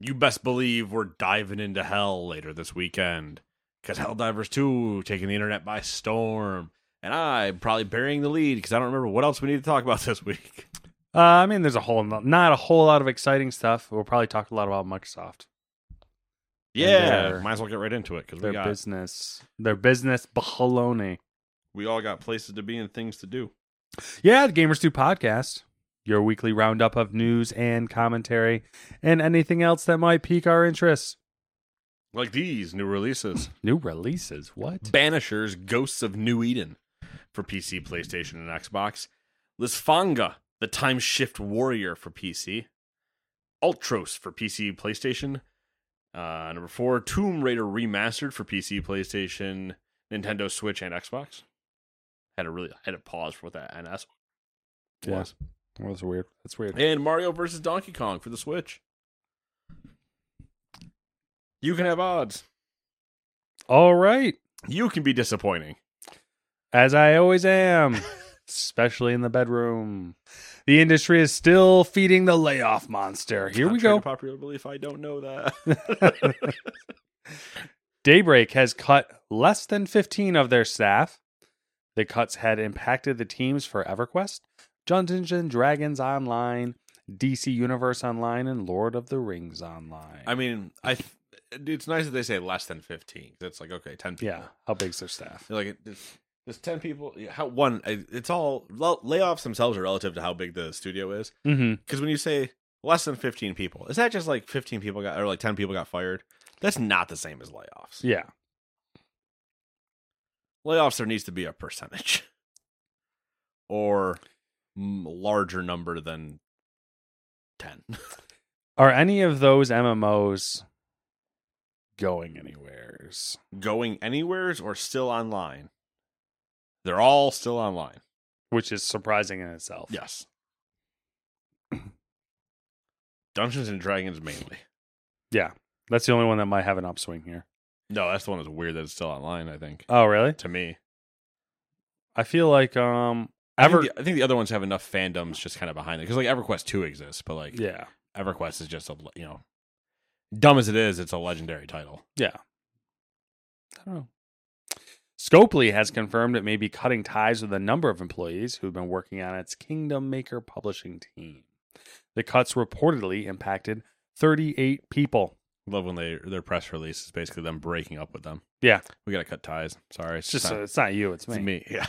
You best believe we're diving into hell later this weekend. Because Helldivers 2 taking the internet by storm. And I'm probably burying the lead because I don't remember what else we need to talk about this week. Uh, I mean, there's a whole not a whole lot of exciting stuff. We'll probably talk a lot about Microsoft, Yeah, their- might as well get right into it because we their got business, their business baloney. we all got places to be and things to do. Yeah, the Gamers Do podcast, your weekly roundup of news and commentary, and anything else that might pique our interest. Like these new releases. New releases, what? Banishers Ghosts of New Eden for PC, PlayStation, and Xbox. Lysfanga, the Time Shift Warrior for PC. Ultros for PC, PlayStation. Uh, number four, Tomb Raider Remastered for PC, PlayStation, Nintendo Switch, and Xbox. Had a really had a pause for what that NS Yeah. was. Well, that's weird. That's weird. And Mario versus Donkey Kong for the Switch. You can have odds. All right, You can be disappointing. as I always am, especially in the bedroom. The industry is still feeding the layoff monster. Here we go. Popular belief, I don't know that. Daybreak has cut less than 15 of their staff. The cuts had impacted the teams for EverQuest, Dungeons and Dragons Online, DC Universe Online, and Lord of the Rings Online. I mean, I. th- It's nice that they say less than fifteen. It's like okay, ten people. yeah, how big's their staff? They're like it's, it's ten people. How one? It's all layoffs themselves are relative to how big the studio is. Mm-hmm. Because when you say less than fifteen people, is that just like fifteen people got or like ten people got fired? That's not the same as layoffs. Yeah, Layoffs there needs to be a percentage or larger number than ten. are any of those MMOs going anywheres? Going anywheres or still online? They're all still online. Which is surprising in itself. Yes. Dungeons and Dragons mainly. yeah, that's the only one that might have an upswing here. No, that's the one that's weird that it's still online. I think Oh, really? to me, I feel like um, I ever. think, the, I think the other ones have enough fandoms just kind of behind it because like EverQuest two exists, but like yeah, EverQuest is just a you know dumb as it is, it's a legendary title. Yeah. I don't know. Scopely has confirmed it may be cutting ties with a number of employees who've been working on its Kingdom Maker publishing team. The cuts reportedly impacted 38 people. Love when they their press release is basically them breaking up with them. Yeah. We gotta cut ties. Sorry, It's just not, uh, it's not you, it's it's me. me. Yeah.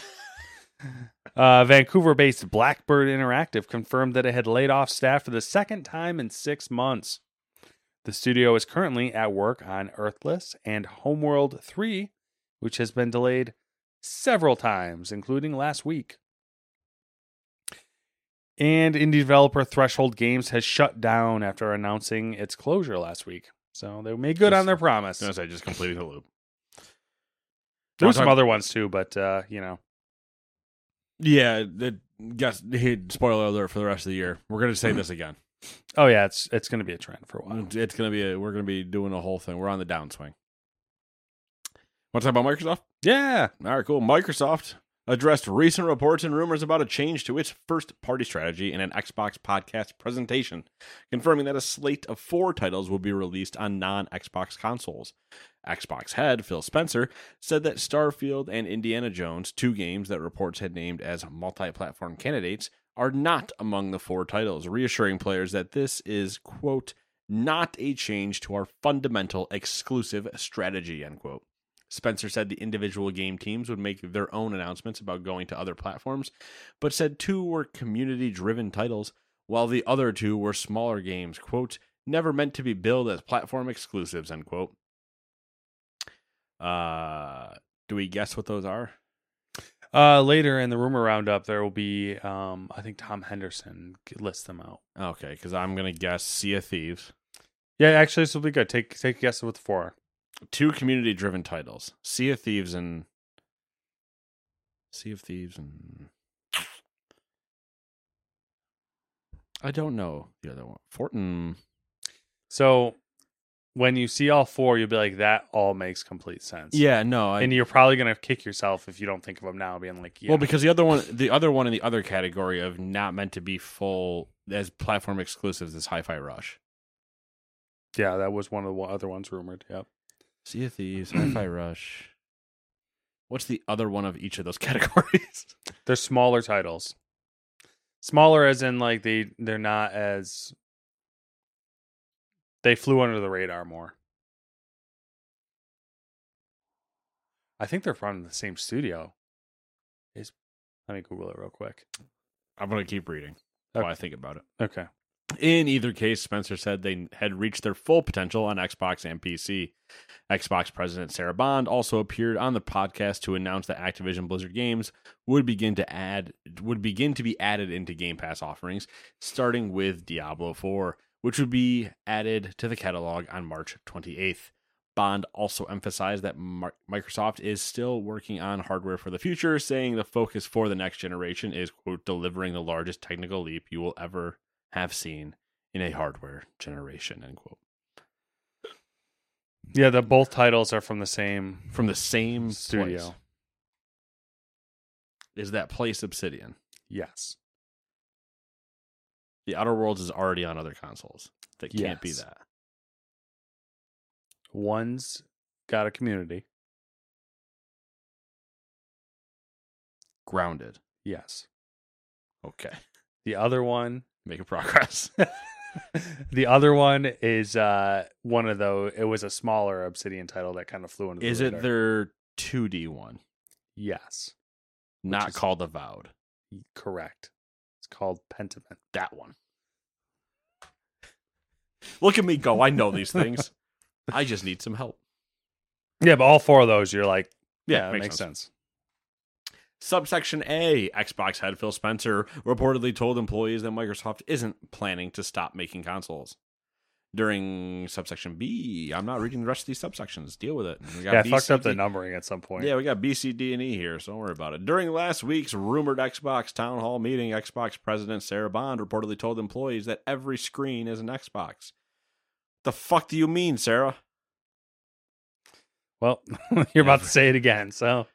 Uh, Vancouver-based Blackbird Interactive confirmed that it had laid off staff for the second time in six months. The studio is currently at work on Earthless and Homeworld 3, which has been delayed several times, including last week. And indie developer Threshold Games has shut down after announcing its closure last week. So they made good Just- on their promise. I was gonna say just completing the loop. There were some other ones too, but uh, you know, Yeah, it, guess hey, spoiler alert for the rest of the year. We're gonna say this again. oh yeah, it's it's going to be a trend for a while. It's gonna be a, we're gonna be doing a whole thing. We're on the downswing. Want to talk about Microsoft? Yeah, All right, cool. Microsoft addressed recent reports and rumors about a change to its first party strategy in an Xbox podcast presentation, confirming that a slate of four titles will be released on non Xbox consoles. Xbox head Phil Spencer said that Starfield and Indiana Jones, two games that reports had named as multi platform candidates, are not among the four titles, reassuring players that this is, quote, not a change to our fundamental exclusive strategy, end quote. Spencer said the individual game teams would make their own announcements about going to other platforms, but said two were community driven titles, while the other two were smaller games, quote, never meant to be billed as platform exclusives, end quote. Uh, do we guess what those are? Uh, later in the rumor roundup, there will be, um, I think Tom Henderson lists them out. Okay, because I'm gonna guess Sea of Thieves. Yeah, actually, this will be good. Take take a guess with four. Two community driven titles. Sea of Thieves and Sea of Thieves and I don't know the other one. Fortin So when you see all four, you'll be like, that all makes complete sense. Yeah, no. I, and you're probably gonna kick yourself if you don't think of them now, being like, yeah. Well, because the other one the other one in the other category of not meant to be full as platform exclusives is Hi Fi Rush. yeah, that was one of the other ones rumored. Yep. Sea of Thieves, Hi Fi Rush. What's the other one of each of those categories? They're smaller titles. Smaller as in like they they're not as they flew under the radar more. I think they're from the same studio. Is let me Google it real quick. I'm gonna keep reading while I think about it. Okay. In either case, Spencer said they had reached their full potential on Xbox and PC. Xbox president Sarah Bond also appeared on the podcast to announce that Activision Blizzard games would begin to add would begin to be added into Game Pass offerings, starting with Diablo 4, which would be added to the catalog on March 28th. Bond also emphasized that Microsoft is still working on hardware for the future, saying the focus for the next generation is quote delivering the largest technical leap you will ever have seen in a hardware generation end quote Yeah, the both titles are from the same from the same studio. place. is that place obsidian Yes. the outer worlds is already on other consoles that can't be that One's got a community. grounded Yes. okay The other one making progress. The other one is uh one of those it was a smaller obsidian title that kind of flew under the is it their 2d one? Yes. Not is- called avowed. Correct. It's called pentiment. That one. Look at me go i know these things. I just need some help. Yeah but all four of those you're like Yeah, yeah, it makes makes sense. Subsection A Xbox head Phil Spencer reportedly told employees that Microsoft isn't planning to stop making consoles. During subsection B, I'm not reading the rest of these subsections. Deal with it. We got yeah i fucked up the numbering at some point Yeah, we got B, C, D, and E here, so don't worry about it. During last week's rumored Xbox town hall meeting, Xbox president Sarah Bond reportedly told employees that every screen is an Xbox. The fuck do you mean, Sarah? well you're about to say it again so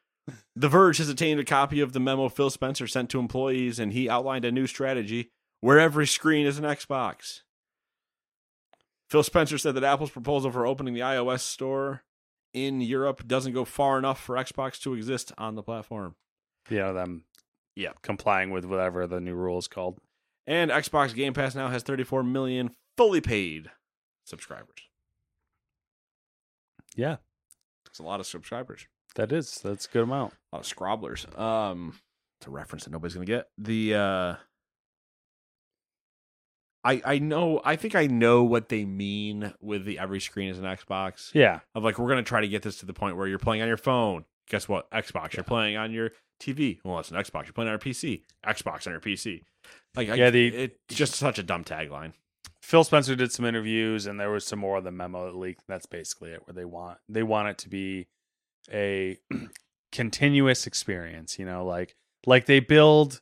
The Verge has obtained a copy of the memo Phil Spencer sent to employees, and he outlined a new strategy where every screen is an Xbox. Phil Spencer said that Apple's proposal for opening the iOS store in Europe doesn't go far enough for Xbox to exist on the platform. Yeah, them Yeah. complying with whatever the new rule is called And Xbox Game Pass now has 34 million fully paid subscribers. yeah It's a lot of subscribers. That is that's a good amount a lot of scrobblers. Um, it's a reference that nobody's gonna get. The uh, I I know. I think I know what they mean with the every screen is an Xbox. yeah Of like, we're gonna try to get this to the point where you're playing on your phone. Guess what? Xbox. You're playing on your TV. Well, it's an Xbox. You're playing on your PC. Xbox on your PC. Like, I, Yeah, the- it's just such a dumb tagline. Phil Spencer did some interviews, and there was some more of the memo that leaked. That's basically it. Where they want they want it to be a continuous experience. You know, like like they build.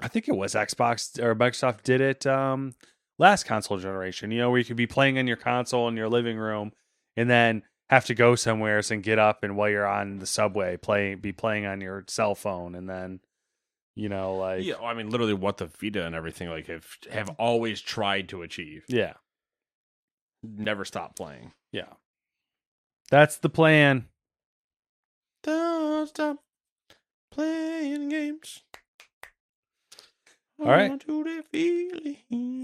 I think it was Xbox or Microsoft did it um, last console generation. You know, where you could be playing on your console in your living room, and then have to go somewhere and get up and while you're on the subway playing be playing on your cell phone and then you know like yeah, I mean, literally, what the Vita and everything like have have always tried to achieve. yeah Never stop playing. yeah that's the plan Don't stop playing games. All right. On to the feeling.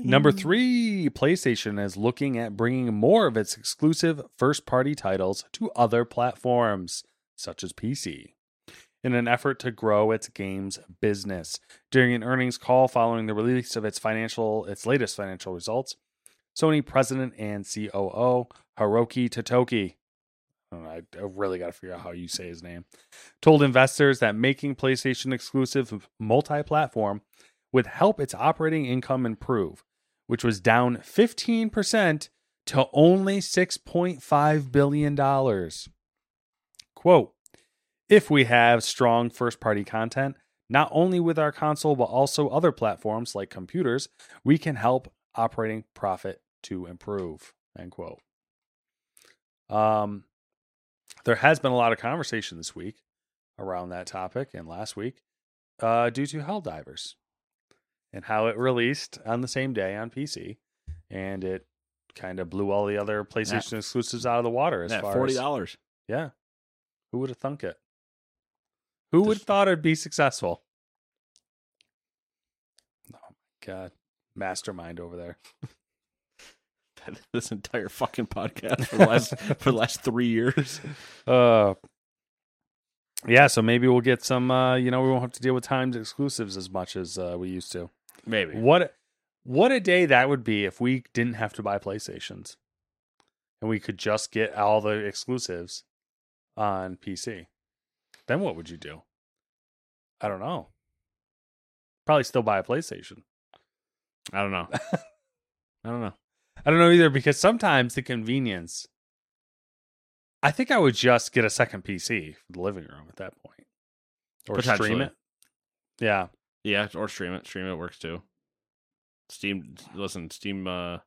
Number three, PlayStation is looking at bringing more of its exclusive first party titles to other platforms, such as PC, in an effort to grow its games business. During an earnings call following the release of its financial its latest financial results, Sony president and COO Hiroki Totoki I really got to figure out how you say his name. Told investors that making PlayStation exclusive multi platform would help its operating income improve, which was down 15% to only $6.5 billion. Quote If we have strong first party content, not only with our console, but also other platforms like computers, we can help operating profit to improve. End quote. Um, there has been a lot of conversation this week around that topic and last week uh, due to Helldivers and how it released on the same day on PC and it kind of blew all the other PlayStation exclusives out of the water as That far forty as dollars. yeah. Who would have thunk it? Who would have thought it'd be successful? Oh my god. Mastermind over there. This entire fucking podcast for the last for the last three years. Uh yeah, so maybe we'll get some uh you know, we won't have to deal with timed exclusives as much as uh, we used to. Maybe. What what a day that would be if we didn't have to buy PlayStations. And we could just get all the exclusives on PC. Then what would you do? I don't know. Probably still buy a PlayStation. I don't know. I don't know. I don't know either because sometimes the convenience. I think I would just get a second PC for the living room at that point, or stream it. Yeah, Yeah, or stream it. Stream it works too. Steam. Listen, Steam. uh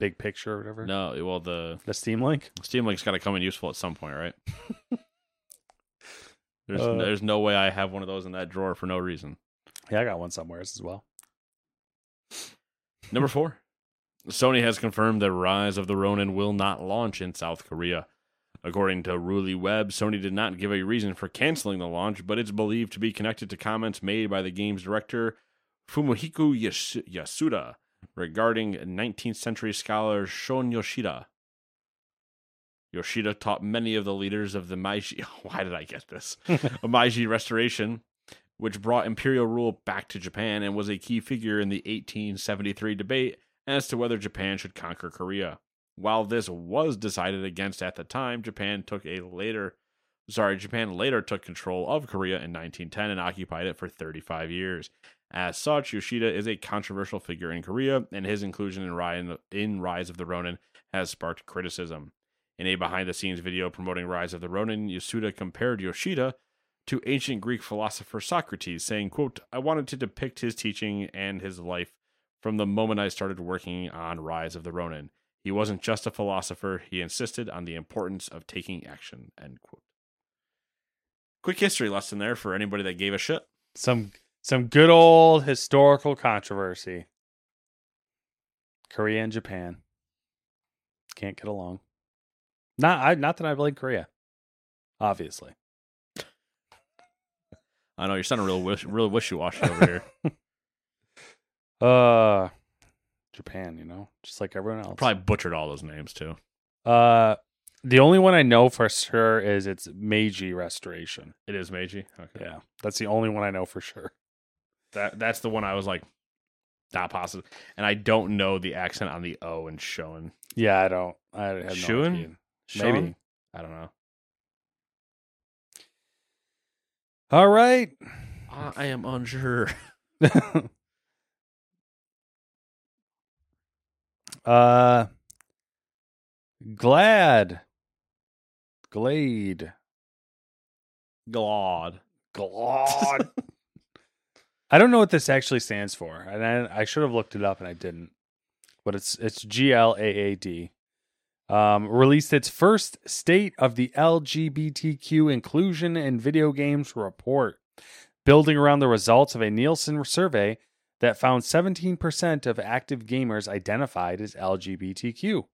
big picture or whatever. No, well the the Steam Link. Steam Link's got to come in useful at some point, right? there's Uh, there's no way I have one of those in that drawer for no reason. Yeah, I got one somewhere as well. Number four, Sony has confirmed that Rise of the Ronin will not launch in South Korea. According to Ruli Web, Sony did not give a reason for canceling the launch, but it's believed to be connected to comments made by the game's director Fumihiko Yas- Yasuda regarding 19th century scholar Shon Yoshida. Yoshida taught many of the leaders of the Meiji. Why did I get this? Meiji restoration, which brought imperial rule back to Japan and was a key figure in the 1873 debate as to whether Japan should conquer Korea. While this was decided against at the time, Japan took a later sorry, Japan later took control of Korea in 1910 and occupied it for 35 years. As such, Yoshida is a controversial figure in Korea, and his inclusion in Rise, of the Ronin has sparked criticism. In a behind the scenes video promoting Rise of the Ronin, Yasuda compared Yoshida to ancient Greek philosopher Socrates, saying, quote, I wanted to depict his teaching and his life from the moment I started working on Rise of the Ronin. He wasn't just a philosopher, he insisted on the importance of taking action, end quote. Quick history lesson there for anybody that gave a shit. Some some good old historical controversy. Korea and Japan can't get along. Not I not that I like Korea. Obviously. I know you're sounding real wish, real wishy washy over here. Uh Japan, you know, just like everyone else. Probably butchered all those names too. Uh the only one I know for sure is it's Meiji Restoration. It is Meiji. Okay. Yeah. That's the only one I know for sure. That that's the one I was like not possible. And I don't know the accent on the O and Shoen. Yeah, I don't I have no idea. Sean? Maybe. I don't know. All right. I am unsure. uh Glad. Glade. Glad. Glad. I don't know what this actually stands for. And I, I should have looked it up and I didn't. But it's it's G L A A D. um, released its first State of the LGBTQ Inclusion in Video Games report, building around the results of a Nielsen survey that found 17% of active gamers identified as LGBTQ.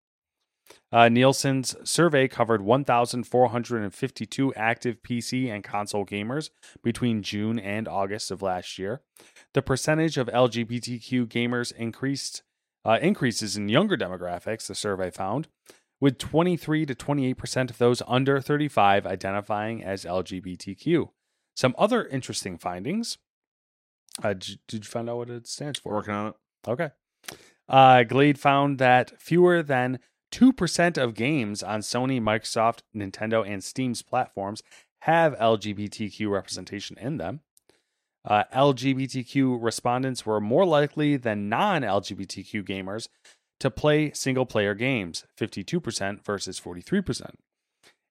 Uh, Nielsen's survey covered 1,452 active PC and console gamers between June and August of last year. The percentage of LGBTQ gamers increased uh, increases in younger demographics. The survey found, with 23 to 28 percent of those under 35 identifying as LGBTQ. Some other interesting findings. Uh, did, you find out what it stands for? Working on it. Okay. Uh, Glade found that fewer than 2% of games on Sony, Microsoft, Nintendo, and Steam's platforms have LGBTQ representation in them. Uh, LGBTQ respondents were more likely than non LGBTQ gamers to play single player games, 52% versus 43%.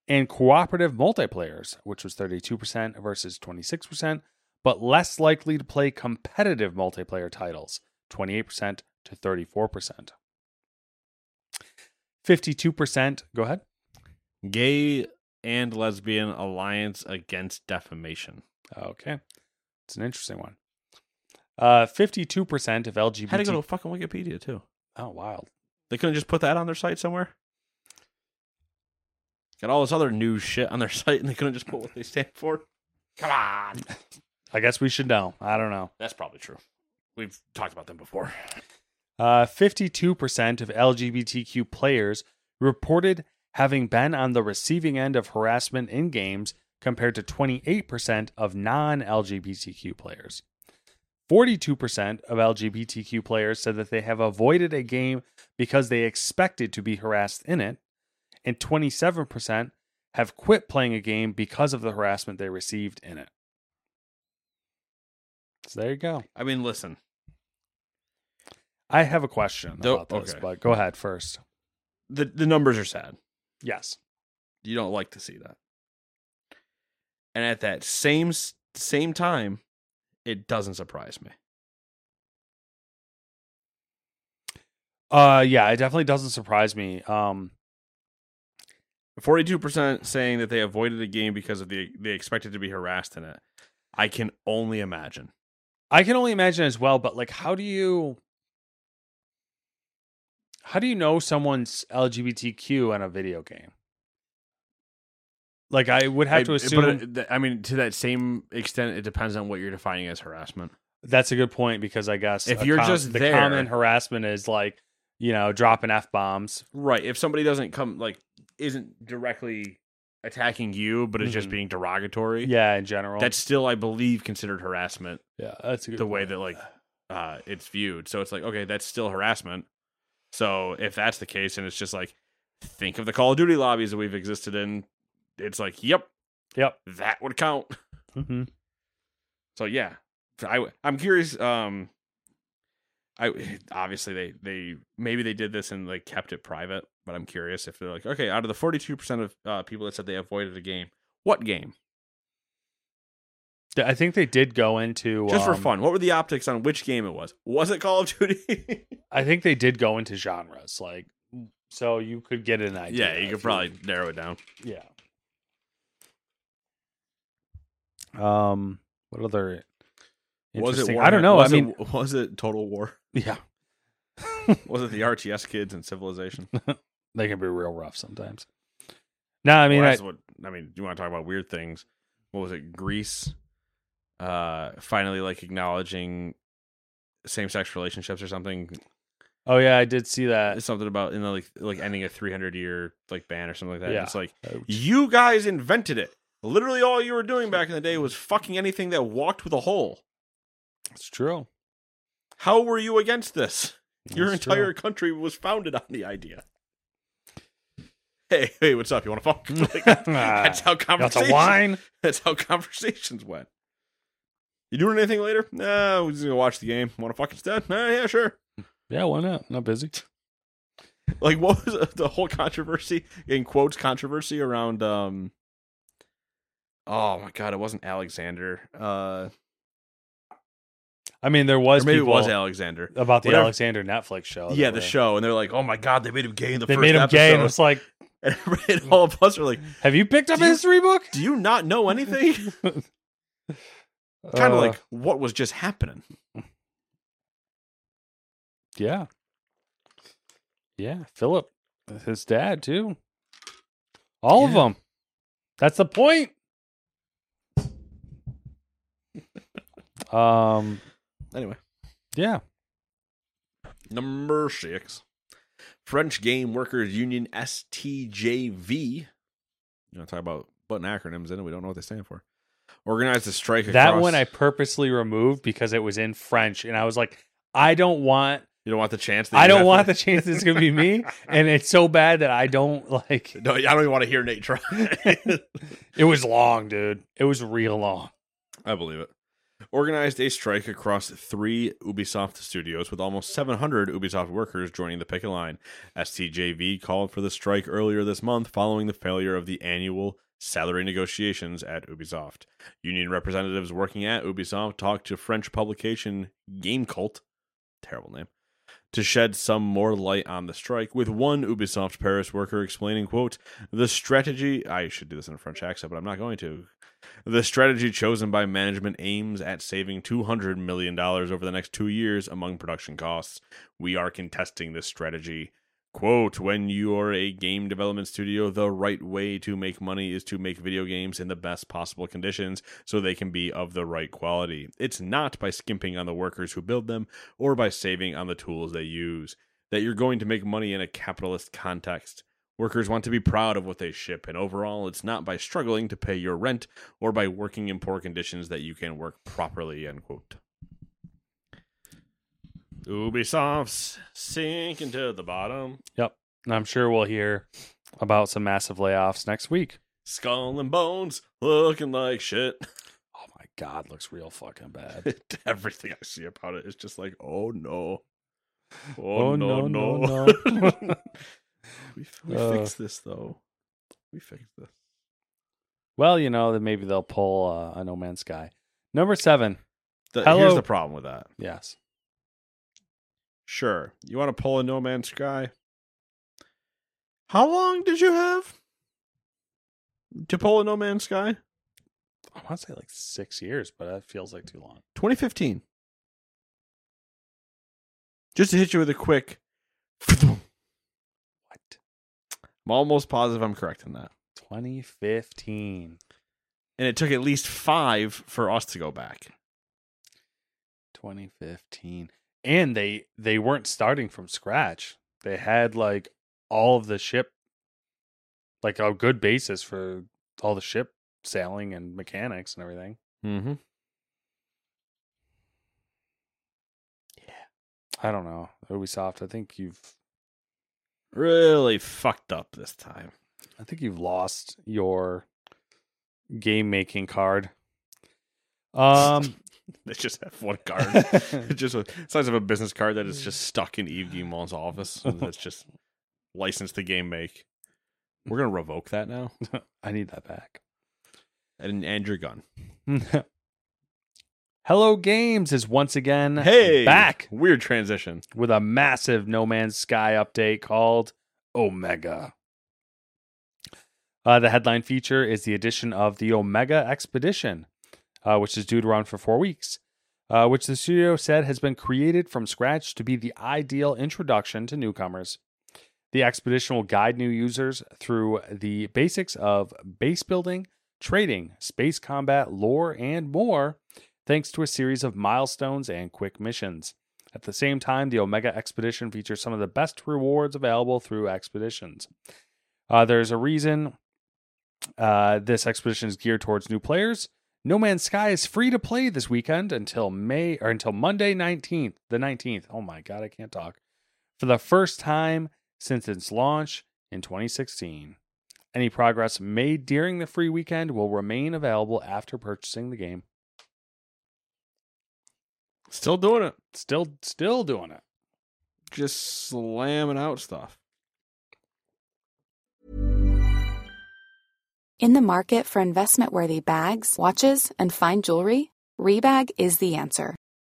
And cooperative multiplayers, which was 32% versus 26%, but less likely to play competitive multiplayer titles, 28% to 34%. 52%, go ahead. Gay and lesbian alliance against defamation. Okay. It's an interesting one. Uh, 52% of LGBT. Had to go to fucking Wikipedia too. oh, wild. They couldn't just put that on their site somewhere. Got all this other new shit on their site, and they couldn't just put what they stand for. Come on, I guess we should know. I don't know. that's probably true. We've talked about them before. Uh, 52% of LGBTQ players reported having been on the receiving end of harassment in games compared to 28% of non LGBTQ players. 42% of LGBTQ players said that they have avoided a game because they expected to be harassed in it, and 27% have quit playing a game because of the harassment they received in it. So there you go. I mean, listen, I have a question Don't- about this, okay. but go ahead first. the the numbers are sad. Yes. You don't like to see that. And at that same same time, it doesn't surprise me. Uh yeah, it definitely doesn't surprise me. Um Forty-two percent saying that they avoided a game because of the they expected to be harassed in it. I can only imagine. I can only imagine as well, but like how do you how do you know someone's LGBTQ in a video game? Like I would have to I- uh, assume but I mean, to that same extent, it depends on what you're defining as harassment. that's a good point because I guess If you're just the there- common harassment is like, you know, dropping F bombs. Right. If somebody doesn't come, like, isn't directly attacking you, but it's just Mhm. being derogatory, Yeah, in general. that's still, I believe, considered harassment. yeah, that's the way that like uh it's viewed. So it's like, okay, that's still harassment. So if that's the case, and it's just like, think of the Call of Duty lobbies that we've existed in. It's like, yep, Yep. that would count. hmm So yeah, I I'm curious. Um, I obviously they they maybe they did this and like kept it private, but I'm curious if they're like, okay, out of the 42 percent of uh, people that said they avoided a game, what game? I think they did go into Just for um, fun, what were the optics on which game it was? Was it Call of Duty? I think they did go into genres, like so you could get an idea. yeah, you could probably narrow it down. yeah. Um, what other? Was it? War- I don't know. I mean, it, was it Total War? yeah, Was it the RTS kids and Civilization? they can be real rough sometimes. No, I mean, Well, I, what I mean. You want to talk about weird things? What was it? Greece, uh, finally like acknowledging same-sex relationships or something. oh yeah, I did see that. It's something about you know like like ending a 300 year like ban or something like that. Yeah. It's like Ouch. you guys invented it. Literally, all you were doing back in the day was fucking anything that walked with a hole. It's true. How were you against this? Your That's entire true. country was founded on the idea. Hey, hey, what's up? You want to fuck? Like, that's how conversations. wine. That's how conversations went. You doing anything later? No, we're just gonna watch the game. Want to fuck instead? Nah, yeah, sure. Yeah, why not? Not busy. Like, what was the whole controversy in quotes? Controversy around. um Oh my god, it wasn't Alexander. Uh, I mean, there was or maybe people it was Alexander. about the Whatever. Alexander Netflix show. yeah, the were- show, and they're like, "Oh my god, they made him gay in the They first made him episode." gay, and it's like, and all of us are like, have you picked up a history book? "Do you not know anything?" kind of Uh, like what was just happening. yeah, yeah. Philip, his dad too. All of them. That's the point. um. Anyway, Yeah. number six, French Game Workers Union (STJV). You want to talk about button acronyms in it? We don't know what they stand for. Organized a strike. That across- one I purposely removed because it was in French, and I was like, I don't want. You don't want the chance. That I don't want to- the chance it's gonna be me, and it's so bad that I don't like. No, I don't even want to hear Nate try. It was long, dude. It was real long. I believe it. Organized a strike across three Ubisoft studios with almost 700 Ubisoft workers joining the picket line. STJV called for the strike earlier this month following the failure of the annual salary negotiations at Ubisoft. Union representatives working at Ubisoft talked to French publication Gamekult, terrible name, to shed some more light on the strike, with one Ubisoft Paris worker explaining, quote, the strategy I should do this in a French accent, but I'm not going to. The strategy chosen by management aims at saving $200 million over the next two years among production costs. We are contesting this strategy. Quote, when you're a game development studio, the right way to make money is to make video games in the best possible conditions so they can be of the right quality. It's not by skimping on the workers who build them or by saving on the tools they use. That you're going to make money in a capitalist context. Workers want to be proud of what they ship, and overall, it's not by struggling to pay your rent or by working in poor conditions that you can work properly. End quote. Ubisoft's sinking to the bottom. Yep. And I'm sure we'll hear about some massive layoffs next week. Skull and bones looking like shit. Oh my god, looks real fucking bad. Everything I see about it is just like, oh no. Oh, oh no, no, no. no, no. we we Uh. fixed this though. We fixed this. well, you know, then maybe they'll pull uh, a No Man's Sky. Number seven. The- Hello- Here's the problem with that. Yes. Sure. You want to pull a No Man's Sky? How long did you have to pull a No Man's Sky? I want to say like six years, but that feels like too long. 2015. Just to hit you with a quick. I'm almost positive I'm correct in that. 2015. And it took at least five for us to go back. 2015. And they they weren't starting from scratch. They had like all of the ship like a good basis for all the ship sailing and mechanics and everything. Mm-hmm. I don't know. Ubisoft, I think you've Really fucked up this time. I think you've lost your game making card. Um They just have one card. it's just a size of a business card that is just stuck in Yves Guillemot's office. That's just licensed to game make. We're gonna revoke that now. I need that back. And and your gun. Hello Games is once again Hey, back Weird transition. with a massive No Man's Sky update called Omega. Uh, the headline feature is the addition of the Omega Expedition, uh, which is due to run for four weeks, uh, which the studio said has been created from scratch to be the ideal introduction to newcomers. The expedition will guide new users through the basics of base building, trading, space combat, lore, and more, thanks to a series of milestones and quick missions. At the same time, the Omega Expedition features some of the best rewards available through expeditions. Uh, there's a reason uh, this expedition is geared towards new players. No Man's Sky is free to play this weekend until May or until Monday 19th, the 19th. Oh my god, I can't talk. For the first time since its launch in 2016. Any progress made during the free weekend will remain available after purchasing the game. Still doing it. Still still doing it. Just slamming out stuff. In the market for investment worthy bags, watches, and fine jewelry, Rebag is the answer.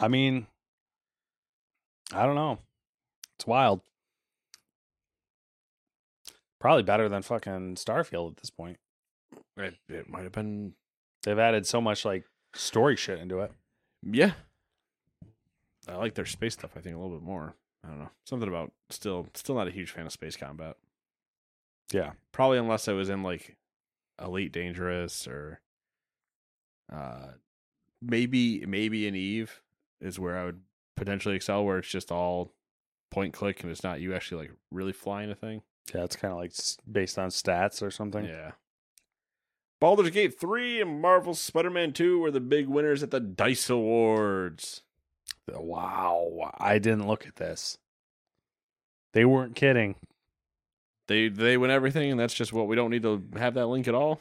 I mean, I don't know. It's wild. Probably better than fucking Starfield at this point. It, it might have been. They've added so much like story shit into it. Yeah. I like their space stuff. I think a little bit more. I don't know something about still still not a huge fan of space combat. Yeah. Probably unless I was in like Elite Dangerous or uh maybe maybe in Eve is where I would potentially excel where it's just all point click and it's not you actually like really flying a thing. Yeah, it's kind of like based on stats or something. Yeah. Baldur's Gate 3 and Marvel's Spider-Man 2 were the big winners at the DICE Awards. Wow. I didn't look at this. They weren't kidding. They they win everything and that's just what we don't need to have that link at all.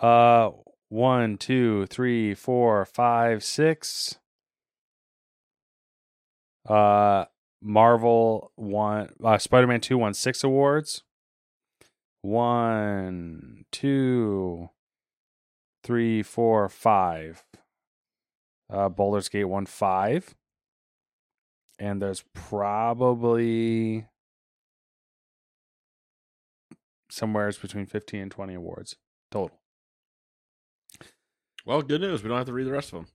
Uh, one, two, three, four, five, six. Uh, Marvel won. Uh, Spider Man Two won six awards. One, two, three, four, five. Uh, Baldur's Gate won five, and there's probably somewhere between fifteen and twenty awards total. Well, good news. We don't have to read the rest of them.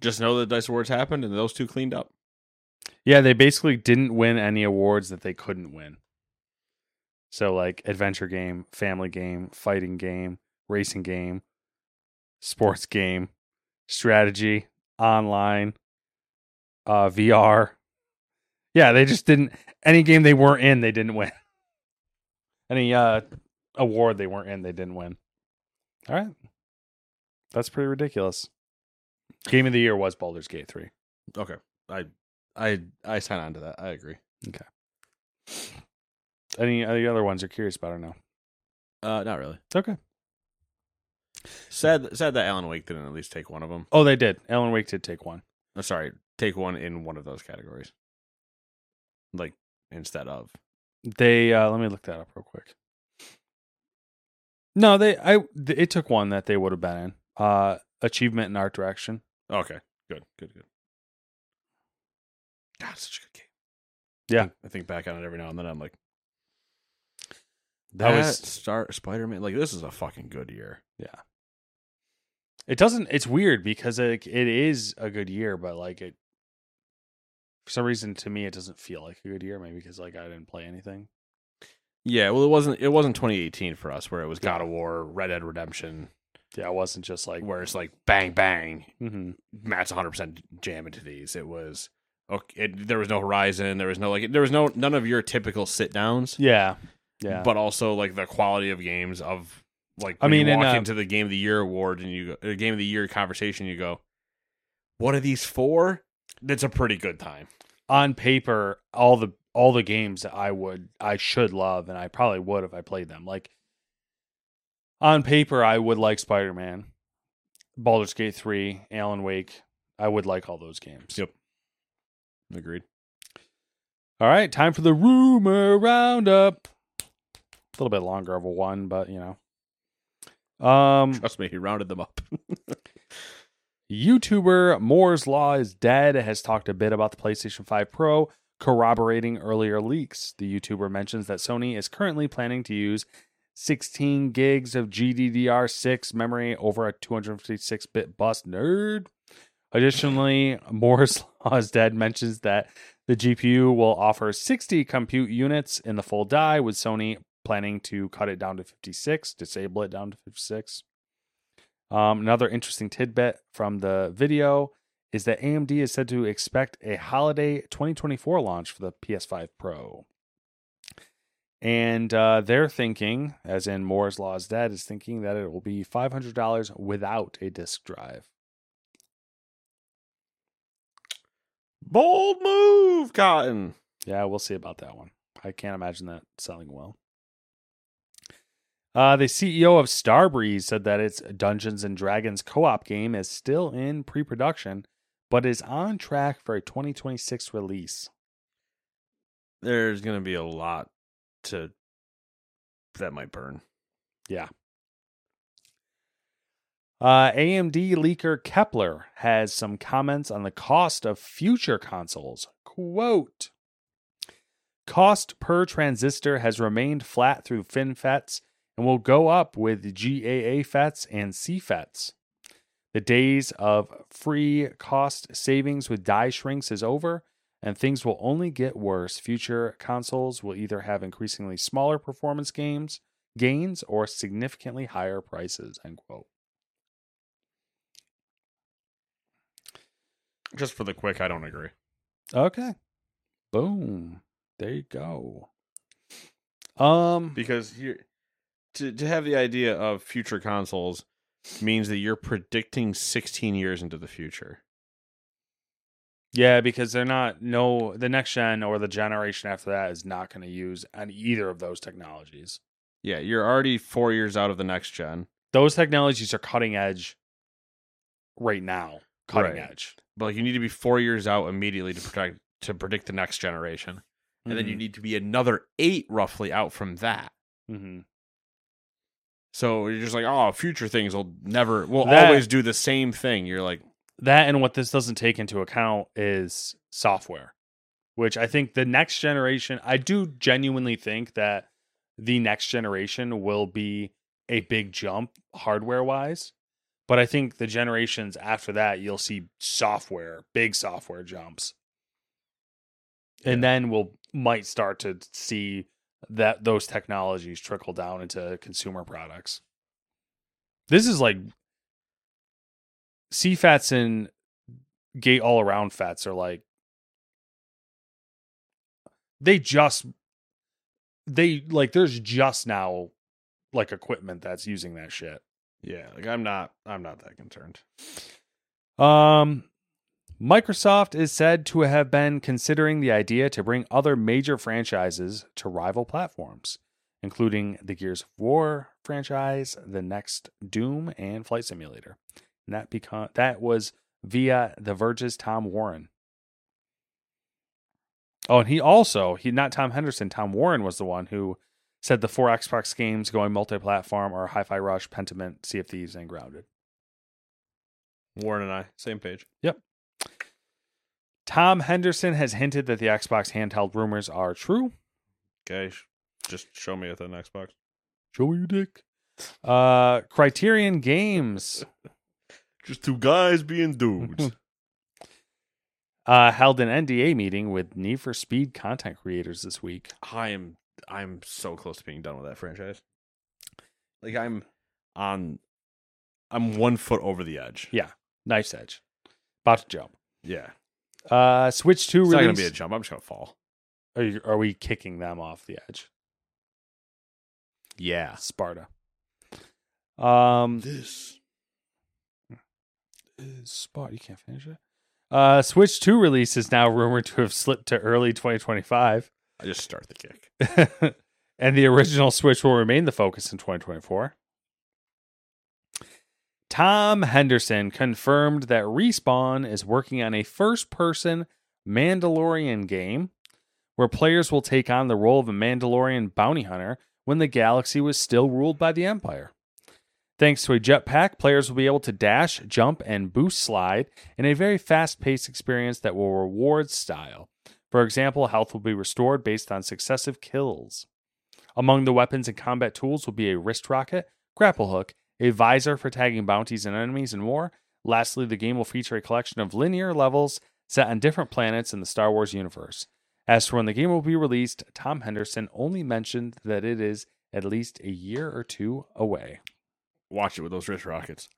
Just know that DICE Awards happened and those two cleaned up. Yeah, they basically didn't win any awards that they couldn't win. So like adventure game, family game, fighting game, racing game, sports game, strategy, online, uh VR. Yeah, they just didn't any game they weren't in, they didn't win. Any uh award they weren't in, they didn't win. All right. That's pretty ridiculous. Game of the year was Baldur's Gate 3. Okay. I I I sign on to that. I agree. Okay. Any any other ones you're curious about or no? Uh not really. Okay. Sad sad that Alan Wake didn't at least take one of them. Oh, they did. Alan Wake did take one. I'm sorry, take one in one of those categories. Like instead of. They uh let me look that up real quick. No, they I it took one that they would have been in. Uh achievement in art direction. Okay. Good. Good. Good. God, such a good game. Yeah. I think, I think back on it every now and then. I'm like, I that was- start Spider Man. Like this is a fucking good year. Yeah. It doesn't it's weird because it, it is a good year, but like it for some reason to me it doesn't feel like a good year, maybe because like I didn't play anything. Yeah. Well, it wasn't. It wasn't 2018 for us where it was God of War, Red Dead Redemption, Yeah, it wasn't just like where it's like bang bang, Mhm. Matt's 100 percent jam into these. It was okay. It, there was no Horizon. There was no like. There was no none of your typical sit downs. Yeah. Yeah. but also like the quality of games of like. I you mean, in, walk uh, into the game of the year award and you go, uh, game of the year conversation, you go, "What are these for?" That's a pretty good time. on paper, all the all the games that I would I should love, and I probably would if I played them. Like on paper, I would like Spider Man, Baldur's Gate three, Alan Wake. I would like all those games. Yep. Agreed. All right, time for the rumor roundup. A little bit longer of a one, but you know. Um, Trust me, he rounded them up. YouTuber Moore's Law is Dead has talked a bit about the PlayStation 5 Pro, corroborating earlier leaks. The YouTuber mentions that Sony is currently planning to use 16 gigs of GDDR6 memory over a 256 bit bus. Nerd. Additionally, Moore's Law is Dead mentions that the GPU will offer 60 compute units in the full die, with Sony planning to cut it down to 56, disable it down to 56. Um, another interesting tidbit from the video is that AMD is said to expect a holiday 2024 launch for the PS5 Pro. And uh, they're thinking, as in Moore's Law is Dead, is thinking that it will be $500 without a disk drive. Bold move, Cotton. Yeah, we'll see about that one. I can't imagine that selling well. Uh, the CEO of Starbreeze said that its Dungeons and Dragons co-op game is still in pre-production, but is on track for a 2026 release. There's gonna be a lot to that might burn. Yeah. Uh, AMD leaker Kepler has some comments on the cost of future consoles. Quote Cost per transistor has remained flat through FinFETs and will go up with GAA FETs and CFETs. The days of free cost savings with die shrinks is over, and things will only get worse. Future consoles will either have increasingly smaller performance games gains or significantly higher prices. End quote. Just for the quick, I don't agree. Okay. Boom. There you go. Um Because here to to have the idea of future consoles means that you're predicting 16 years into the future. Yeah, because they're not no the next gen or the generation after that is not going to use any either of those technologies. Yeah, you're already 4 years out of the next gen. Those technologies are cutting edge right now. Cutting Right. edge. But like you need to be 4 years out immediately to predict to predict the next generation. And then you Mhm. need to be another 8 roughly out from that. Mhm. So you're just like, "Oh, future things will never will That- always do the same thing." You're like, That and what this doesn't take into account is software, which I think the next generation, I do genuinely think that the next generation will be a big jump hardware wise. But I think the generations after that, you'll see software, big software jumps. And then we'll might start to see that those technologies trickle down into consumer products. This is like CFETs and gate all around FETs are like they just they like there's just now like equipment that's using that shit. yeah, like I'm not I'm not that concerned. Um Microsoft is said to have been considering the idea to bring other major franchises to rival platforms, including the Gears of War franchise, the next Doom, and Flight Simulator. And that become that was via The Verge's Tom Warren. Oh, and he also he not Tom Henderson. Tom Warren was the one who said the four Xbox games going multi-platform are Hi-Fi Rush, Pentiment, Sea of Thieves, and Grounded. Warren and I, same page. Yep. Tom Henderson has hinted that the Xbox handheld rumors are true. Okay, just show me with an Xbox. Show me your dick. Uh, Criterion Games Just two guys being dudes. uh, held an NDA meeting with Need for Speed content creators this week. I am I'm so close to being done with that franchise. Like I'm on I'm one foot over the edge. Yeah, nice edge. About to jump. Yeah. Uh, Switch Two It's not gonna be a jump. I'm just gonna fall. Are, you, are we kicking them off the edge? Yeah. Sparta. Um, This Sparta. You can't finish it. Uh, Switch Two release is now rumored to have slipped to early 2025, I just start the kick. and the original Switch will remain the focus in 2024. Tom Henderson confirmed that Respawn is working on a first-person Mandalorian game where players will take on the role of a Mandalorian bounty hunter when the galaxy was still ruled by the Empire. Thanks to a jetpack, players will be able to dash, jump, and boost slide in a very fast paced experience that will reward style. For example, health will be restored based on successive kills. Among the weapons and combat tools will be a wrist rocket, grapple hook, a visor for tagging bounties and enemies, and more. Lastly, the game will feature a collection of linear levels set on different planets in the Star Wars universe. As for when the game will be released, Tom Henderson only mentioned that it is at least a year or two away. Watch it with those wrist rockets.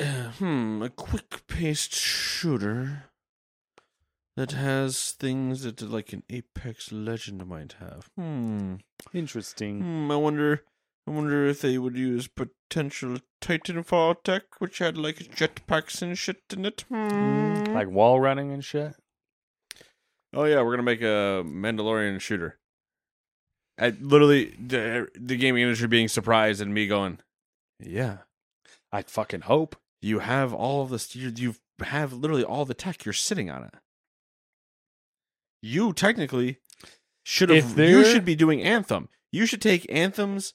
Uh, hmm, a quick paced shooter that has things that like an Apex Legend might have. Hmm. Interesting. Hmm, I wonder I wonder if they would use potential Titanfall tech which had like jetpacks and shit in it. Hmm. Like wall running and shit. Oh yeah, we're gonna make a Mandalorian shooter. I literally the, the gaming industry being surprised and me going, yeah, I fucking hope. you have all of this. You you have literally all the tech. You're sitting on it. You technically should have. You should be doing Anthem. You should take Anthem's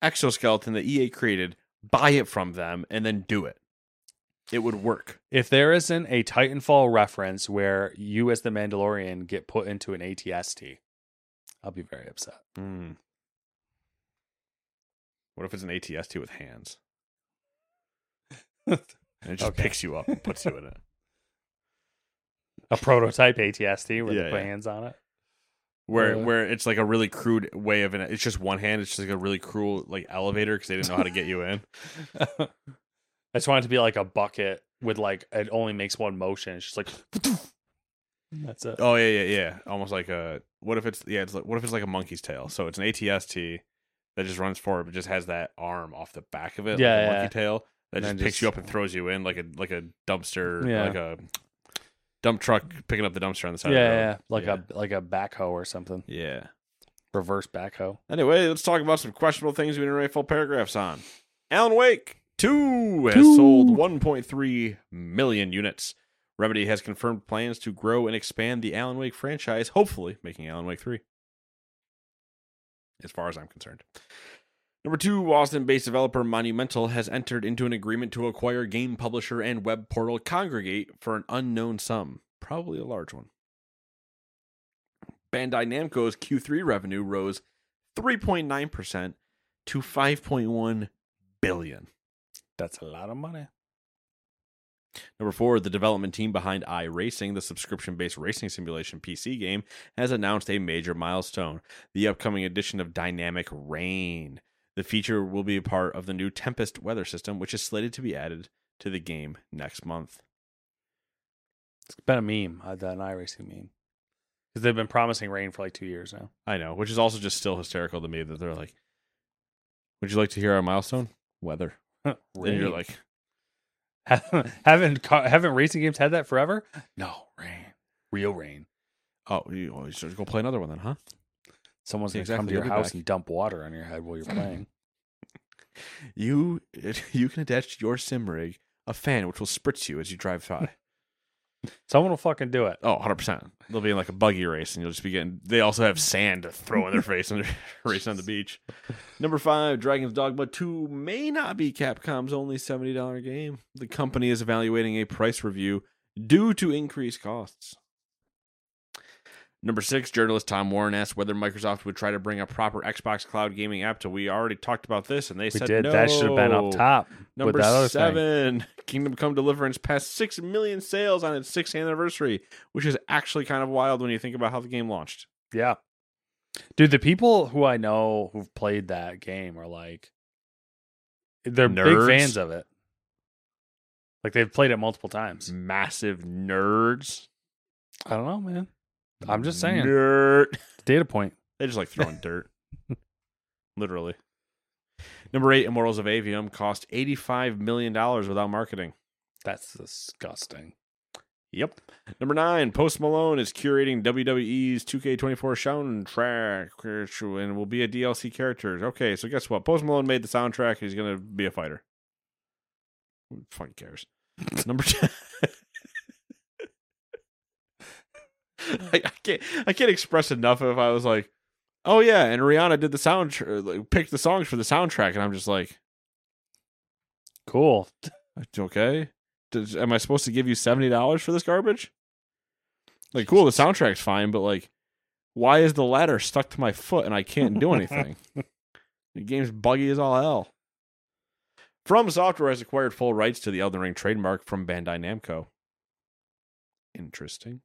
exoskeleton that EA created, buy it from them, and then do it. It would work. If there isn't a Titanfall reference where you as the Mandalorian get put into an ATST, I'll be very upset. Hmm. What if it's an ATST with hands? And it just Okay. picks you up and puts you in it. A prototype ATST where Yeah, they put yeah. hands on it. Where where it's like a really crude way of an It's just one hand. It's just like a really cruel like elevator because they didn't know how to get you in. I just want it to be like a bucket with like it only makes one motion. It's just like that's it. Oh yeah yeah yeah. Almost like a. What if it's yeah? It's like, what if it's like a monkey's tail? So it's an ATST that just runs forward, but just has that arm off the back of it, Yeah, like a yeah. monkey tail that And just picks you up and throws you in like a like a dumpster, Yeah. like a dump truck picking up the dumpster on the side. yeah, of the road. yeah, like yeah. a like a backhoe or something. yeah. Reverse backhoe. Anyway, let's talk about some questionable things we didn't write full paragraphs on. Alan Wake 2 has sold 1.3 million units. Remedy has confirmed plans to grow and expand the Alan Wake franchise, hopefully making Alan Wake 3. As far as I'm concerned. Number two, Austin based developer Monumental has entered into an agreement to acquire game publisher and web portal Kongregate for an unknown sum, probably a large one. Bandai Namco's Q3 revenue rose 3.9% to 5.1 billion. That's a lot of money. Number four, the development team behind iRacing, the subscription based racing simulation PC game, has announced a major milestone the upcoming addition of Dynamic Rain. The feature will be a part of the new Tempest weather system, which is slated to be added to the game next month. It's been a meme, uh, the iRacing meme. Because they've been promising rain for like two years now. I know, which is also just still hysterical to me that they're like, Would you like to hear our milestone? Weather. And you're like, haven't haven't racing games had that forever? No, rain, real rain. Oh, you, oh, you should go play another one then, huh? Someone's gonna come to your You'll house and dump water on your head while you're playing. You you can attach to your sim rig a fan which will spritz you as you drive by. Someone will fucking do it. Oh, 100%. They'll be in like a buggy race and you'll just be getting. They also have sand to throw in their face and they're racing on the beach. Number five, Dragon's Dogma 2 may not be Capcom's only $70 game. The company is evaluating a price review due to increased costs. Number six, journalist Tom Warren asked whether Microsoft would try to bring a proper Xbox cloud gaming app to. We already talked about this, and they We said did. no. That should have been up top. Number thing. seven, Kingdom Come Deliverance passed six million sales on its sixth anniversary, which is actually kind of wild when you think about how the game launched. Yeah. Dude, the people who I know who've played that game are like, they're big Nerds. fans of it. Like they've played it multiple times. Massive nerds. I don't know, man. I'm just saying. Dirt. Data point. They just like throwing dirt. Literally. Number eight, Immortals of Aveum cost $85 million without marketing. That's disgusting. Yep. Number nine, Post Malone is curating WWE's 2K24 soundtrack and will be a DLC character. Okay, so guess what? Post Malone made the soundtrack. He's going to be a fighter. Who fucking cares? Number 10. I, I can't I can't express enough if I was like, oh yeah, and Rihanna did the sound like, picked the songs for the soundtrack, and I'm just like, Cool. okay, Does, am I supposed to give you seventy dollars for this garbage? Like, cool, the soundtrack's fine, but like, why is the ladder stuck to my foot and I can't do anything? the game's buggy as all hell. From Software has acquired full rights to the Elden Ring trademark from Bandai Namco. Interesting.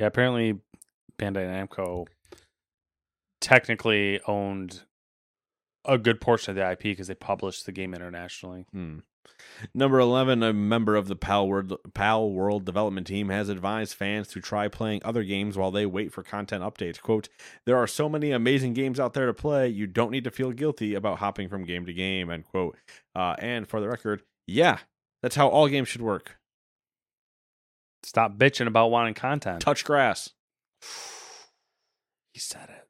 Yeah, apparently Bandai Namco technically owned a good portion of the IP because they published the game internationally. Hmm. Number 11, a member of the Palworld, PAL World development team has advised fans to try playing other games while they wait for content updates. Quote, There are so many amazing games out there to play, you don't need to feel guilty about hopping from game to game, end quote. Uh, and for the record, yeah, that's how all games should work. Stop bitching about wanting content. Touch grass. He said it.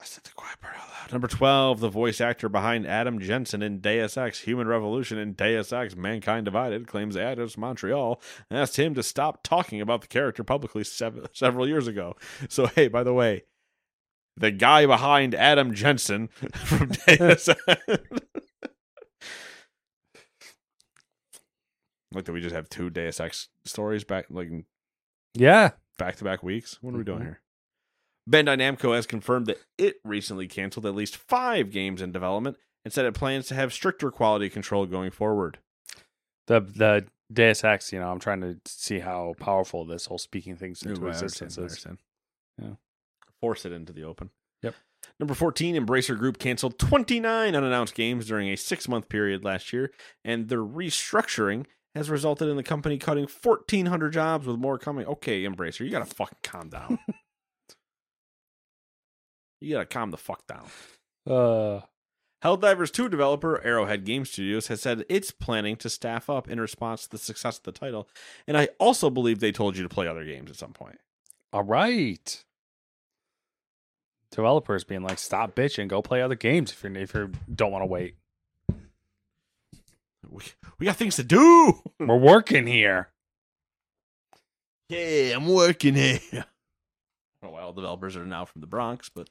I said the quiet part out loud. Number 12, the voice actor behind Adam Jensen in Deus Ex Human Revolution and Deus Ex Mankind Divided claims Eidos Montreal asked him to stop talking about the character publicly sev- several years ago. So, hey, by the way, the guy behind Adam Jensen from Deus Ex. Like that we just have two Deus Ex stories back like Yeah. back to back weeks. What are we doing Mhm. here? Bandai Namco has confirmed that it recently canceled at least five games in development and said it plans to have stricter quality control going forward. The the Deus Ex, you know, I'm trying to see how powerful this whole speaking things into Ooh, existence is. Yeah. Force it into the open. Yep. Number 14, Embracer Group canceled 29 unannounced games during a six month period last year, and the restructuring has resulted in the company cutting 1,400 jobs with more coming. Okay, Embracer, you gotta fucking calm down. you gotta calm the fuck down. Uh, Helldivers 2 developer Arrowhead Game Studios has said it's planning to staff up in response to the success of the title, and I also believe they told you to play other games at some point. all right. Developers being like, stop bitching, go play other games if you if you don't want to wait. We, we got things to do. We're working here. Yeah, I'm working here. I don't know why all developers are now from the Bronx, but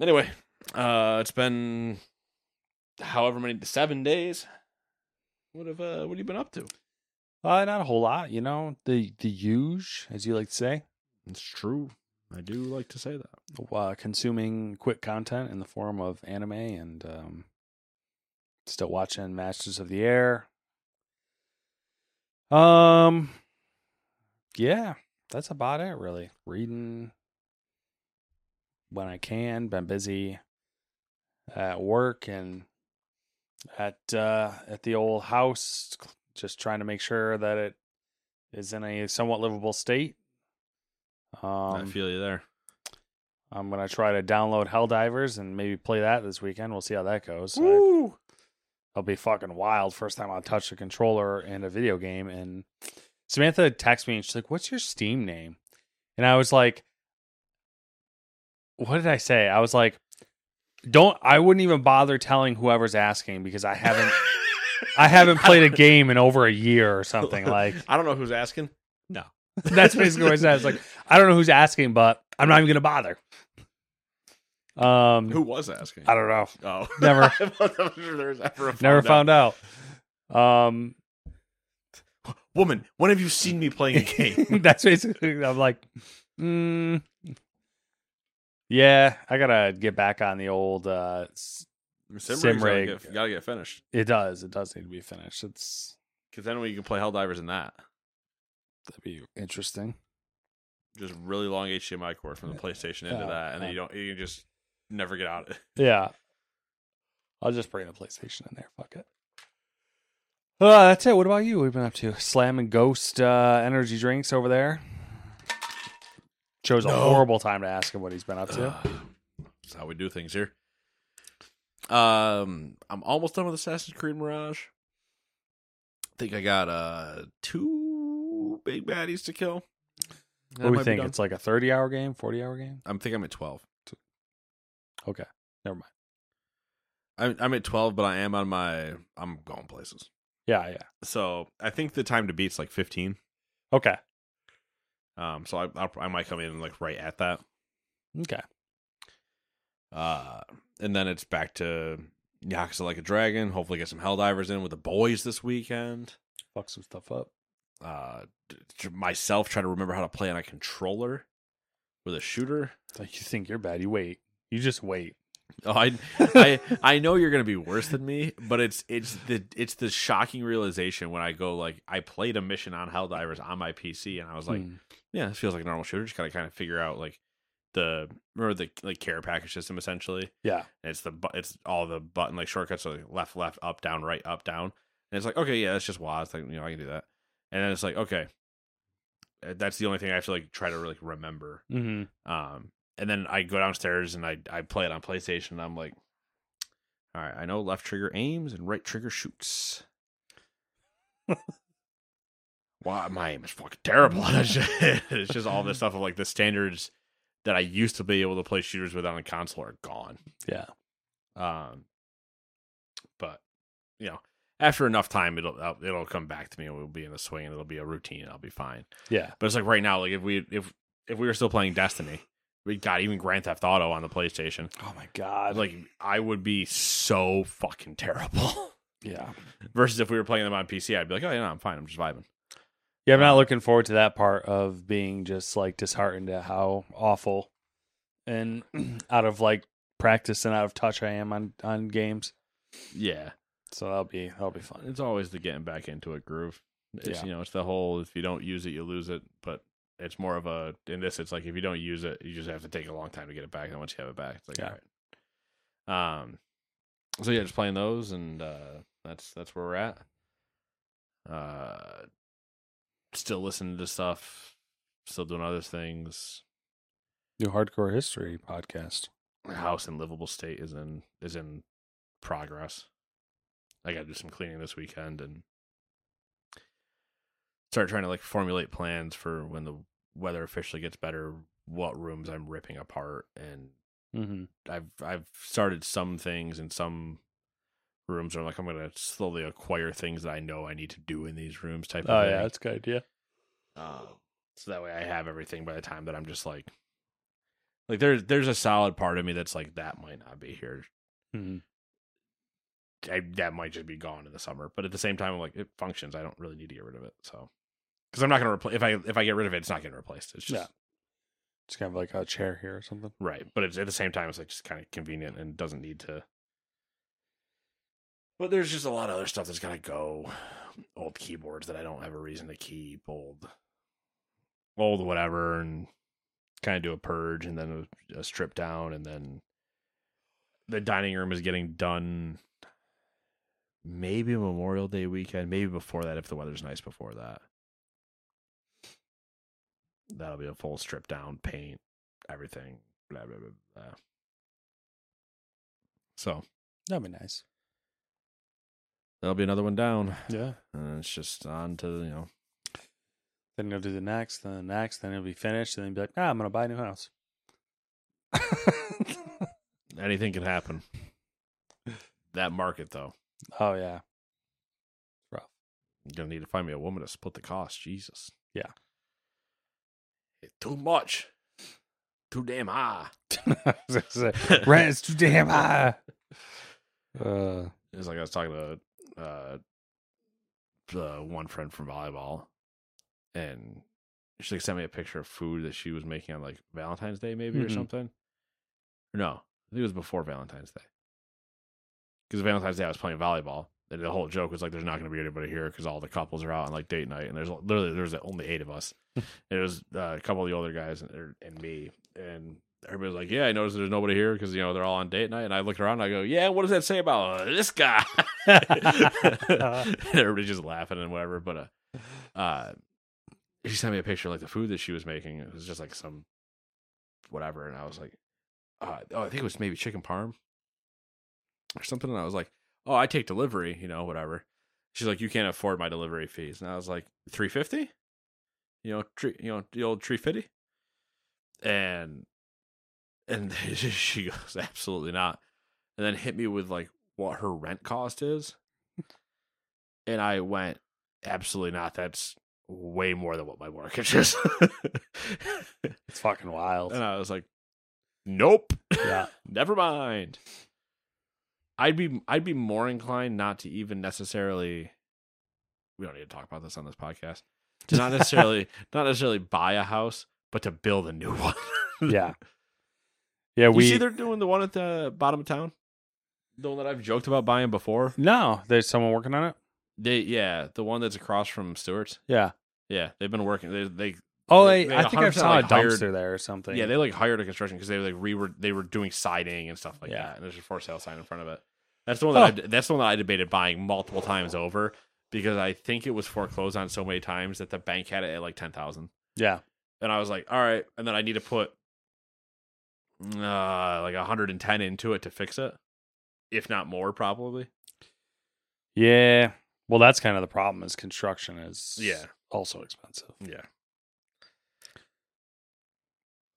anyway, uh, it's been however many seven days. What have uh, what have you been up to? Uh, not a whole lot, you know. The the huge, as you like to say, It's true. I do like to say that. uh, consuming quick content in the form of anime and um, still watching Masters of the Air. Um, yeah, that's about it. Really, reading when I can. Been busy at work and at uh, at the old house, just trying to make sure that it is in a somewhat livable state. Um, I feel you there. I'm gonna try to download Helldivers and maybe play that this weekend. We'll see how that goes. Woo! It'll be fucking wild. First time I'll touch a controller in a video game. And Samantha texted me and she's like, "What's your Steam name?" And I was like, "What did I say?" I was like, "Don't." I wouldn't even bother telling whoever's asking because I haven't. I haven't played a game in over a year or something. Like I don't know who's asking. No. that's basically what I said. It's like I don't know who's asking, but I'm not even gonna bother. Um, Who was asking? I don't know. Oh, Never- I sure ever a Never found out. found out. Um, Woman, when have you seen me playing a game? that's basically. I'm like, mm, yeah, I gotta get back on the old. uh Sim, Sim rig's gotta get, gotta get finished It does. It does need to be finished. It's because then we can play Helldivers in that. that'd be interesting. Just really long HDMI cord from the PlayStation into Yeah, that, and then yeah. you don't you can just never get out of it. Yeah. I'll just bring the PlayStation in there. Fuck it. Uh, that's it. What about you? We've been up to? Slam and Ghost uh, energy drinks over there. Chose a horrible time to ask him what he's been up to. That's how we do things here. Um, I'm almost done with Assassin's Creed Mirage. I think I got uh two big baddies to kill. what do we think? It's like a 30 hour game, 40 hour game? I'm think I'm at twelve. Okay. Never mind. I'm I'm at twelve, but I am on my. I'm going places. Yeah, yeah. So I think the time to beat's like fifteen. Okay. Um, so I I'll, I might come in like right at that. Okay. Uh, and then it's back to Yakuza like a dragon. Hopefully, get some Helldivers in with the boys this weekend. Fuck some stuff up. Uh, myself trying to remember how to play on a controller with a shooter. It's like you think you're bad. You wait. You just wait. Oh, I, I, I know you're gonna be worse than me, but it's it's the it's the shocking realization when I go like I played a mission on Helldivers on my PC and I was like, Hmm. yeah, this feels like a normal shooter. Just gotta kind of figure out like the remember the like care package system essentially. Yeah. And it's the it's all the button like shortcuts, so like left, left, up, down, right, up, down. And it's like okay, yeah, that's just WAS. Like you know, I can do that. And then it's like okay, uh, that's the only thing I have to like try to like remember. Mm-hmm. Um, and then I go downstairs and I I play it on PlayStation. And I'm like, all right, I know left trigger aims and right trigger shoots. wow, my aim is fucking terrible. it's, just, it's just all this stuff of like the standards that I used to be able to play shooters with on a console are gone. Yeah. Um, but you know, after enough time, it'll uh, it'll come back to me. and We'll be in the swing, and it'll be a routine. I'll be fine. Yeah. But it's like right now, like if we if if we were still playing Destiny, we got even Grand Theft Auto on the PlayStation. Oh my god. Like I would be so fucking terrible. yeah. Versus if we were playing them on PC, I'd be like, oh yeah, no, I'm fine. I'm just vibing. Yeah, I'm not um, looking forward to that part of being just like disheartened at how awful and out of like practice and out of touch I am on on games. Yeah, So that'll be that'll be fun. it's always the getting back into a groove. It's Yeah. you know, it's the whole if you don't use it, you lose it. But it's more of a in this, it's like if you don't use it, you just have to take a long time to get it back. And once you have it back, it's like Yeah. all right. Um. So yeah, just playing those, and uh that's that's where we're at. Uh, still listening to stuff, still doing other things. New hardcore history podcast. house in livable state is in is in progress. I got to do some cleaning this weekend and start trying to like formulate plans for when the weather officially gets better. What rooms I'm ripping apart, and Mm-hmm. I've I've started some things in some rooms. Where I'm like I'm gonna slowly acquire things that I know I need to do in these rooms. Type. Oh yeah, that's a good idea. Um, so that way I have everything by the time that I'm just like, like there's there's a solid part of me that's like that might not be here. Mm-hmm. I, that might just be gone in the summer. But at the same time, I'm like it functions. I don't really need to get rid of it. So because I'm not gonna replace if I if I get rid of it, it's not getting replaced. It's just Yeah. It's kind of like a chair here or something. right. But it's at the same time, it's like just kind of convenient and doesn't need to. But there's just a lot of other stuff that's gotta go. Old keyboards that I don't have a reason to keep. Old, old whatever, and kind of do a purge and then a, a strip down, and then the dining room is getting done. Maybe Memorial Day weekend, maybe before that if the weather's nice before that. That'll be a full strip down, paint, everything, blah blah blah. blah. So That'd be nice. there'll be another one down. Yeah. And it's just on to you know Then you'll do the next, then the next, then it'll be finished, and then you'll be like, nah, I'm gonna buy a new house. anything can happen. That market though, oh yeah. Rough. you're gonna need to find me a woman to split the cost. Jesus. Yeah. It's too much. Too damn high. Rent is too damn high. Uh, It's like I was talking to uh, uh, one friend from volleyball, and she like sent me a picture of food that she was making on like Valentine's Day, maybe or Mhm. something. No, I think it was before Valentine's Day. Because Valentine's Day I was playing volleyball, the whole joke was like, "There's not going to be anybody here because all the couples are out on like date night, and there's literally there's only eight of us. it was uh, a couple of the older guys and, and me, and everybody's like, "Yeah, I noticed there's nobody here because you know they're all on date night." And I look around, and I go, "Yeah, what does that say about uh, this guy?" and everybody's just laughing and whatever. But uh, uh, she sent me a picture of like the food that she was making. It was just like some whatever, and I was like, uh, "Oh, I think it was maybe chicken parm or something." And I was like, "Oh, I take delivery, you know, whatever." She's like, "You can't afford my delivery fees," and I was like, 350 You know, tree, you know, the old tree fifty." And and she goes, absolutely not. And then hit me with like what her rent cost is. And I went, absolutely not. That's way more than what my mortgage is. It's fucking wild. and I was like, nope. Yeah. Never mind. I'd be I'd be more inclined not to even necessarily we don't need to talk about this on this podcast. To not necessarily not necessarily buy a house, but to build a new one. yeah. Yeah, You we see they're doing the one at the bottom of town? The one that I've joked about buying before? No, there's someone working on it. They yeah, the one that's across from Stewart's. Yeah. Yeah, they've been working. They they Oh, They- I, they I think I saw like a hired- dumpster there or something. yeah they like hired a construction because they like re were they were doing siding and stuff like Yeah. that, and there's a for sale sign in front of it. That's the one that Oh. I, that's the one that I debated buying multiple times over because I think it was foreclosed on so many times that the bank had it at like ten thousand, yeah. and I was like, all right, and then I need to put uh like 110 into it to fix it, if not more, probably. Yeah. Well, that's kind of the problem is construction is Yeah. also expensive. Yeah.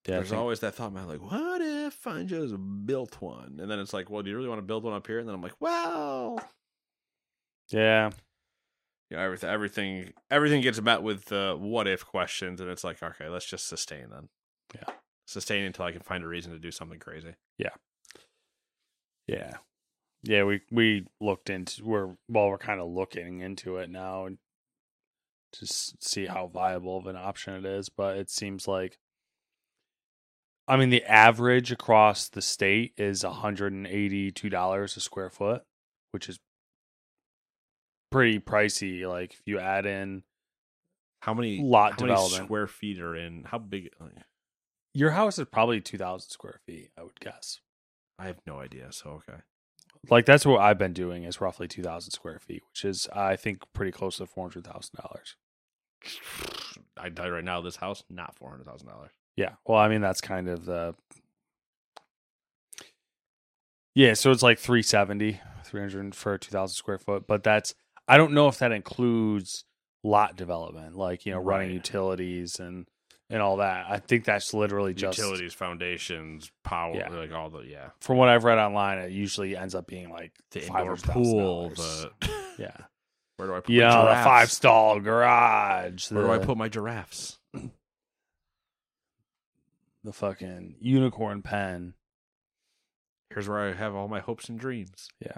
Yeah. There's always that thought, man, like, what if I just built one? And then it's like, well, do you really want to build one up here? And then I'm like, well, yeah. you know, everything, everything, everything gets met with uh, what if questions, and it's like, okay, let's just sustain then. Yeah. sustain until I can find a reason to do something crazy. Yeah. Yeah, yeah. we we looked into we're well, we're kind of looking into it now and to see how viable of an option it is, but it seems like I mean the average across the state is $182 a square foot, which is pretty pricey like if you add in How many Lot how many development. square feet are in? How big? like, your house is probably 2000 square feet, I would guess. I have no idea. So okay, Like that's what I've been doing is roughly 2000 square feet, which is I think pretty close to $400,000. I tell you right now, this house not four hundred thousand dollars. Yeah. Well, I mean, that's kind of the. Yeah. So it's like 370, 300 for 2000 square foot. But that's, I don't know if that includes lot development, like, you know, running Right. utilities and, and all that. I think that's literally just, Utilities, foundations, power, Yeah. like all the yeah, from what I've read online, it usually ends up being like the indoor pool. The Yeah. where do I put know, the five stall garage. Where do I put my giraffes? The fucking unicorn pen? Here's where I have all my hopes and dreams. Yeah.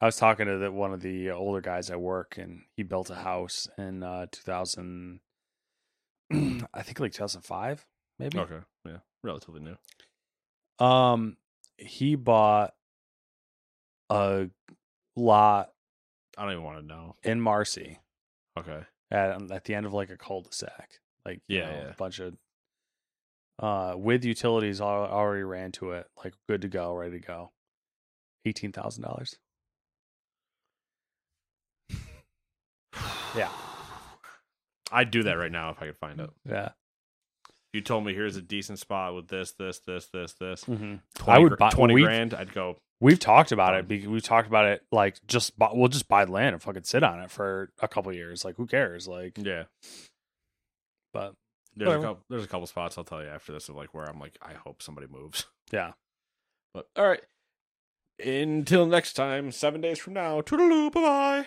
I was talking to the, one of the older guys at work, and he built a house in uh, 2000, I think like 2005, maybe. Okay, yeah, relatively new. Um, he bought a lot I don't even want to know. in Marcy Okay, at at the end of like a cul-de-sac, like Yeah, know, yeah. a bunch of uh with utilities I already ran to it, like good to go, ready to go. Eighteen thousand dollars. Yeah. I'd do that right now if I could find it. Yeah. You told me here's a decent spot with this, this, this, this, this. Mm-hmm. 20, I would buy- twenty we- grand. I'd go. We've talked about it. Because we've talked about it like just buy, we'll just buy land and fucking sit on it for a couple years. Like who cares? Like, Yeah, but there's a couple. There's a couple spots I'll tell you after this of like where I'm like I hope somebody moves. yeah. But all right. Until next time, seven days from now. Toodaloo. Bye bye.